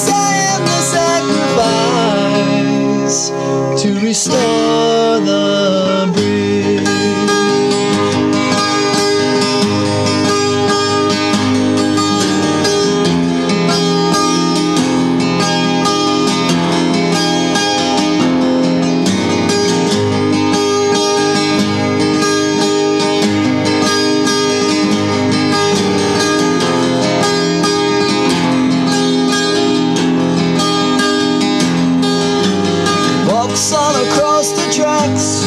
say race across the tracks.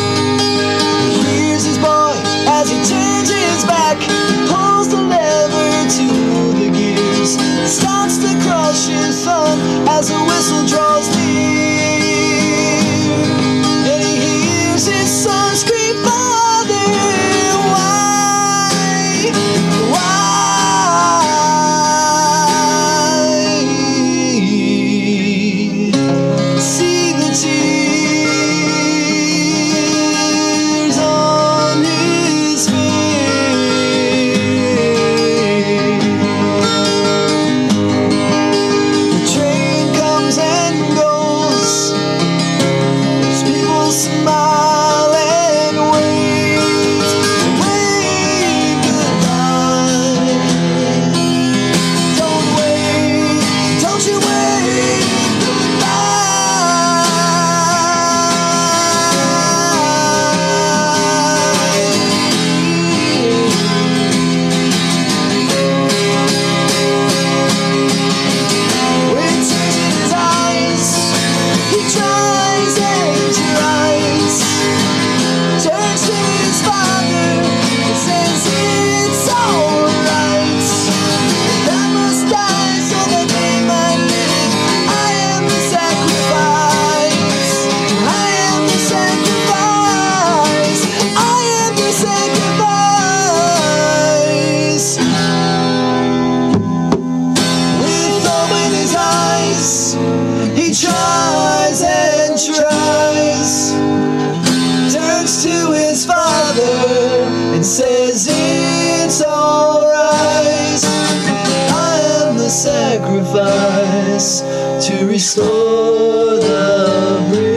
Hears his boy as he turns his back, pulls the lever to the gears, starts to crush his thumb. says it's alright. I am the sacrifice to restore the breeze.